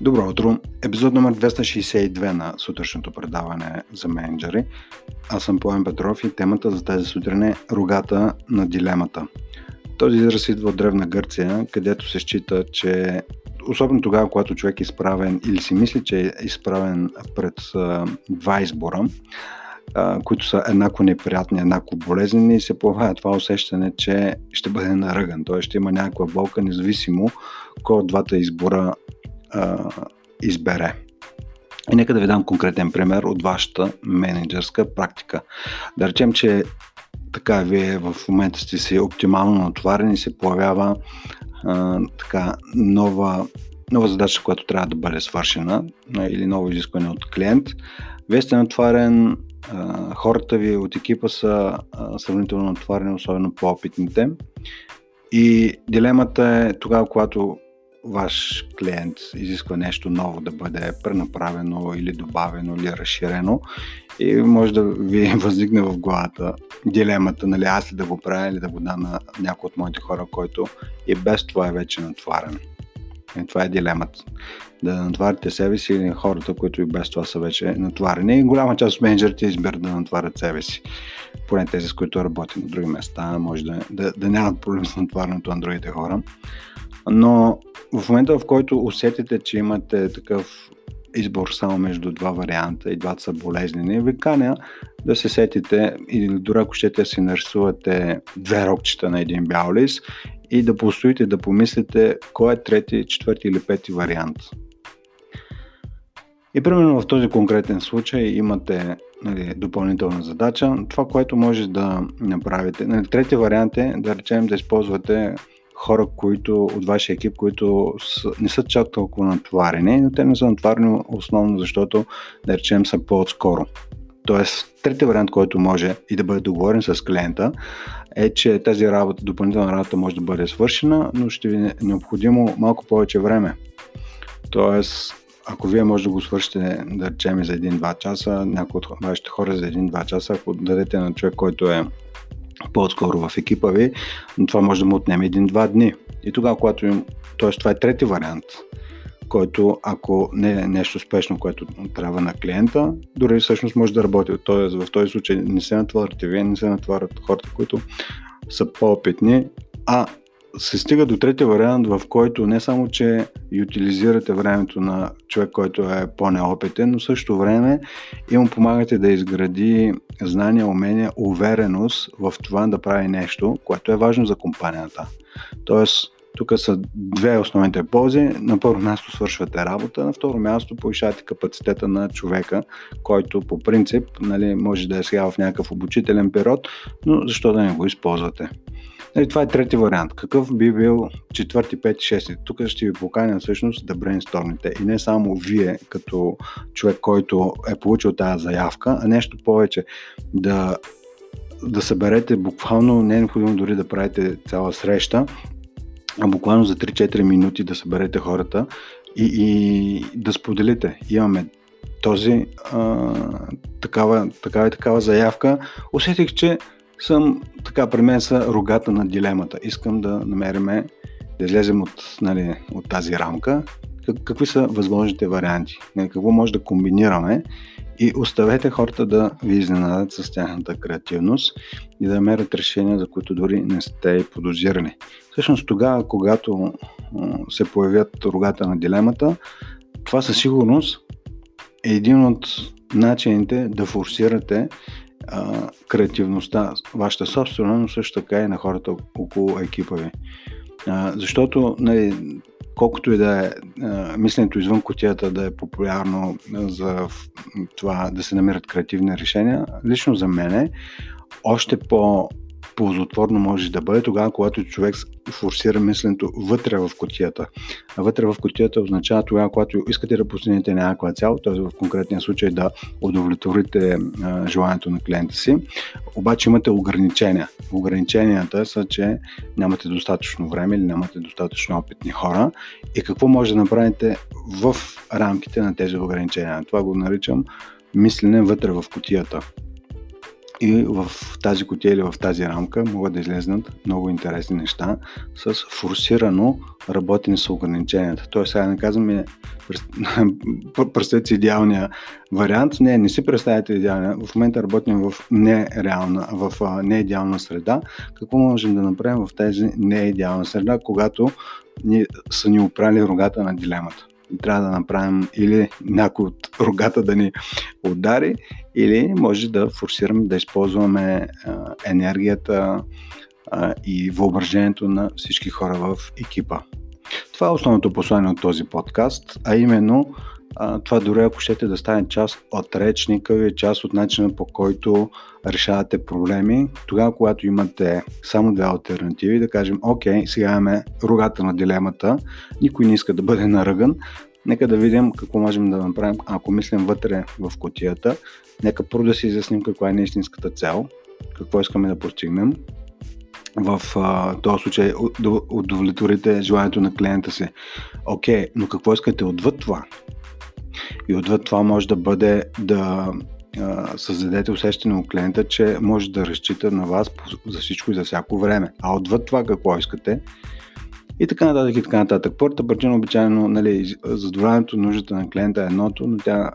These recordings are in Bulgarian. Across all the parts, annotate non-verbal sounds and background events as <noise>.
Добро утро! Епизод номер 262 на сутрешното предаване за менеджери. Аз съм Поем Петров и темата за тази сутрин е рогата на дилемата. Този израз идва от Древна Гърция, където се счита, че особено тогава, когато човек е изправен или си мисли, че е изправен пред два избора, които са еднакво неприятни, еднакво болезнени се появява това усещане, че ще бъде наръган, т.е. ще има някаква болка, независимо кой от двата избора а, избере. И нека да ви дам конкретен пример от вашата менеджерска практика. Да речем, че така вие в момента сте си оптимално натоварени и се появява а, така нова, нова задача, която трябва да бъде свършена или ново изискване от клиент. Вие сте натварен, а, хората ви от екипа са а, сравнително натварени, особено по-опитните. И дилемата е тогава, когато ваш клиент изисква нещо ново да бъде пренаправено или добавено или разширено и може да ви <laughs> възникне в главата дилемата, нали, аз ли да го правя или да го дам на някой от моите хора, който и без това е вече натварен. И това е дилемата. Да натварите себе си или хората, които и без това са вече натварени. И голяма част от менеджерите избират да натварят себе си. Поне тези, с които работят на други места, може да, да, да нямат проблем с натварянето на другите хора. Но в момента, в който усетите, че имате такъв избор само между два варианта и двата са болезнени, ви каня да се сетите или дори ако щете си нарисувате две рокчета на един бял лист и да постоите да помислите кой е трети, четвърти или пети вариант. И примерно в този конкретен случай имате нали, допълнителна задача. Това, което може да направите. Нали, трети вариант е да речем да използвате хора, които от вашия екип, които са, не са чак толкова натоварени, но те не са натоварени основно защото, да речем, са по-отскоро. Тоест, третия вариант, който може и да бъде договорен с клиента, е, че тази работа, допълнителна работа може да бъде свършена, но ще ви е необходимо малко повече време. Тоест, ако вие може да го свършите, да речем, за 1-2 часа, някои от вашите хора за 1-2 часа, ако дадете на човек, който е по-скоро в екипа ви, но това може да му отнеме един-два дни. И тогава, когато им... т.е. това е трети вариант, който ако не е нещо спешно, което трябва на клиента, дори всъщност може да работи. Тоест в този случай не се натваряте вие, не се натварят хората, които са по-опитни, а се стига до третия вариант, в който не само, че утилизирате времето на човек, който е по-неопитен, но също време и му помагате да изгради знания, умения, увереност в това да прави нещо, което е важно за компанията. Тоест, тук са две основните ползи. На първо място свършвате работа, на второ място повишавате капацитета на човека, който по принцип нали, може да е сега в някакъв обучителен период, но защо да не го използвате? Нали, това е трети вариант. Какъв би бил четвърти, пети, шести? Тук ще ви поканя всъщност да брейнстормите. И не само вие, като човек, който е получил тази заявка, а нещо повече. Да, да съберете буквално, не е необходимо дори да правите цяла среща, а буквално за 3-4 минути да съберете хората и, и да споделите. Имаме този, а, такава, такава и такава заявка. Усетих, че съм така, при мен са рогата на дилемата. Искам да намериме, да излезем от, нали, от тази рамка, как, какви са възможните варианти, нали, какво може да комбинираме и оставете хората да ви изненадат с тяхната креативност и да намерят решения, за които дори не сте подозирали. Всъщност тогава, когато се появят рогата на дилемата, това със сигурност е един от начините да форсирате а, креативността, вашата собствена, но също така и на хората около екипа ви. А, защото, нали, колкото и да е а, мисленето извън котията да е популярно за това да се намерят креативни решения, лично за мен още по ползотворно може да бъде тогава, когато човек форсира мисленето вътре в котията. А вътре в котията означава тогава, когато искате да постигнете някаква цяло, т.е. в конкретния случай да удовлетворите а, желанието на клиента си, обаче имате ограничения. Ограниченията са, че нямате достатъчно време или нямате достатъчно опитни хора и какво може да направите в рамките на тези ограничения. Това го наричам мислене вътре в котията. И в тази котия или в тази рамка могат да излезнат много интересни неща с форсирано работене с ограниченията. Тоест, сега не казваме, <laughs> представете си идеалния вариант. Не, не си представете идеалния. В момента работим в нереална, в неидеална среда. Какво можем да направим в тази неидеална среда, когато ни, са ни оправили рогата на дилемата? Трябва да направим или някой от рогата да ни удари, или може да форсираме да използваме енергията и въображението на всички хора в екипа. Това е основното послание от този подкаст, а именно това дори ако щете да стане част от речника ви, част от начина по който решавате проблеми, тогава когато имате само две альтернативи, да кажем, окей, сега имаме рогата на дилемата, никой не иска да бъде наръган, нека да видим какво можем да направим, ако мислим вътре в котията, нека първо да си изясним каква е неистинската цел, какво искаме да постигнем, в а, този случай да удовлетворите желанието на клиента си. Окей, но какво искате отвъд това? И отвъд това може да бъде да създадете усещане у клиента, че може да разчита на вас за всичко и за всяко време. А отвъд това какво искате? И така нататък и така нататък. Първата причина обичайно, нали, задоволяването нуждата на клиента е едното, но тя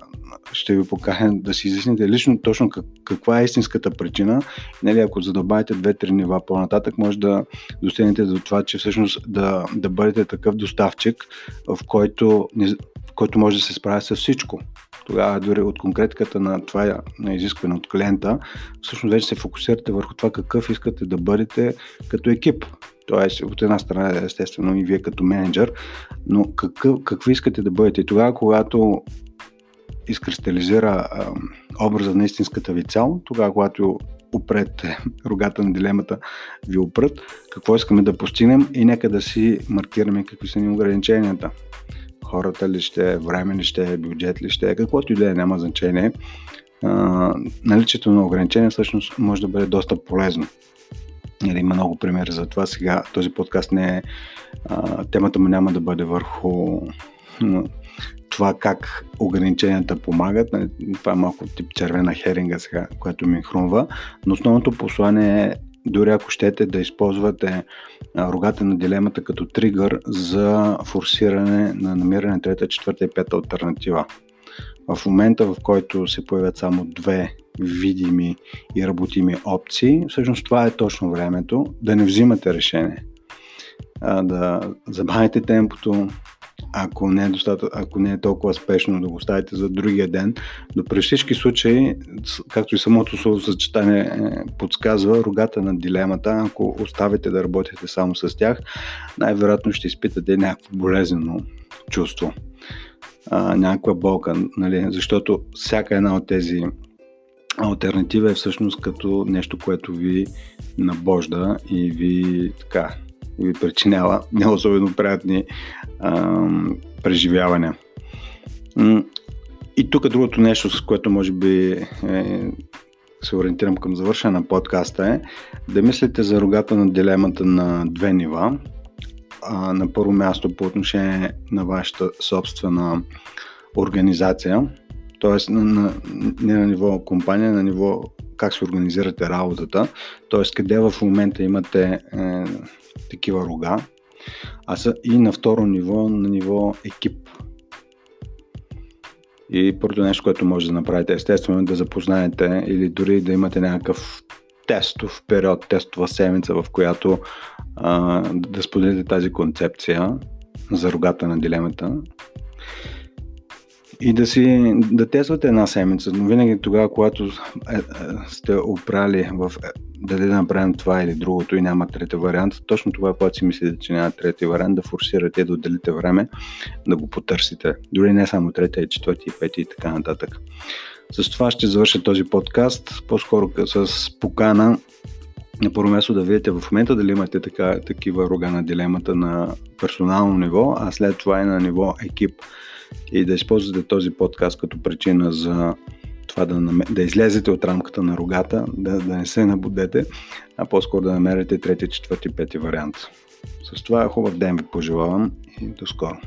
ще ви покажа да си изясните лично точно как, каква е истинската причина. Нали, ако задълбаете две-три нива по-нататък, може да достигнете до това, че всъщност да, да бъдете такъв доставчик, в който, в който може да се справя с всичко. Тогава дори от конкретиката на това на изискване от клиента, всъщност вече се фокусирате върху това какъв искате да бъдете като екип. Тоест, от една страна, естествено, и вие като менеджер, но какъв, какви искате да бъдете? Тогава, когато изкристализира а, образа на истинската ви цел, тогава, когато опред <laughs> рогата на дилемата ви опрат, какво искаме да постигнем и нека да си маркираме какви са ни ограниченията. Хората ли ще е, време ли ще е, бюджет ли ще е, каквото и да е, няма значение. А, наличието на ограничения всъщност може да бъде доста полезно. Нали, има много примери за това. Сега този подкаст не е. Темата му няма да бъде върху това как ограниченията помагат. Нали, това е малко тип червена херинга сега, която ми хрумва. Но основното послание е дори ако щете да използвате рогата на дилемата като тригър за форсиране на намиране на трета, четвърта и пета альтернатива. В момента, в който се появят само две видими и работими опции, всъщност това е точно времето да не взимате решение. А, да забавите темпото, ако не, е достатъчно, ако не е толкова спешно да го оставите за другия ден, но при всички случаи, както и самото словосъчетание е, подсказва, рогата на дилемата, ако оставите да работите само с тях, най-вероятно ще изпитате някакво болезнено чувство, а, някаква болка, нали? защото всяка една от тези альтернатива е всъщност като нещо, което ви набожда и ви така ви причинява <laughs> не особено приятни а, преживявания. И тук другото нещо, с което може би е, се ориентирам към завършване на подкаста е да мислите за рогата на дилемата на две нива. А, на първо място по отношение на вашата собствена организация, т.е. На, на, не на ниво компания, на ниво как се организирате работата, т.е. къде в момента имате е, такива рога, а са и на второ ниво, на ниво екип. И първото нещо, което може да направите, естествено е да запознаете или дори да имате някакъв тестов период, тестова седмица, в която а, да споделите тази концепция за рогата на дилемата и да си да тезвате една седмица, но винаги тогава, когато е, е, сте опрали в е, дали да направим това или другото и няма трети вариант, точно това, когато си мислите, че няма трети вариант, да форсирате, да отделите време, да го потърсите. Дори не само третия, четвърти, пети и така нататък. С това ще завърша този подкаст, по-скоро с покана на първо място да видите в момента дали имате така, такива рога на дилемата на персонално ниво, а след това и на ниво екип и да използвате този подкаст като причина за това да, да излезете от рамката на рогата, да, да не се набудете, а по-скоро да намерите трети, четвърти, пети вариант. С това хубав ден ви пожелавам и до скоро.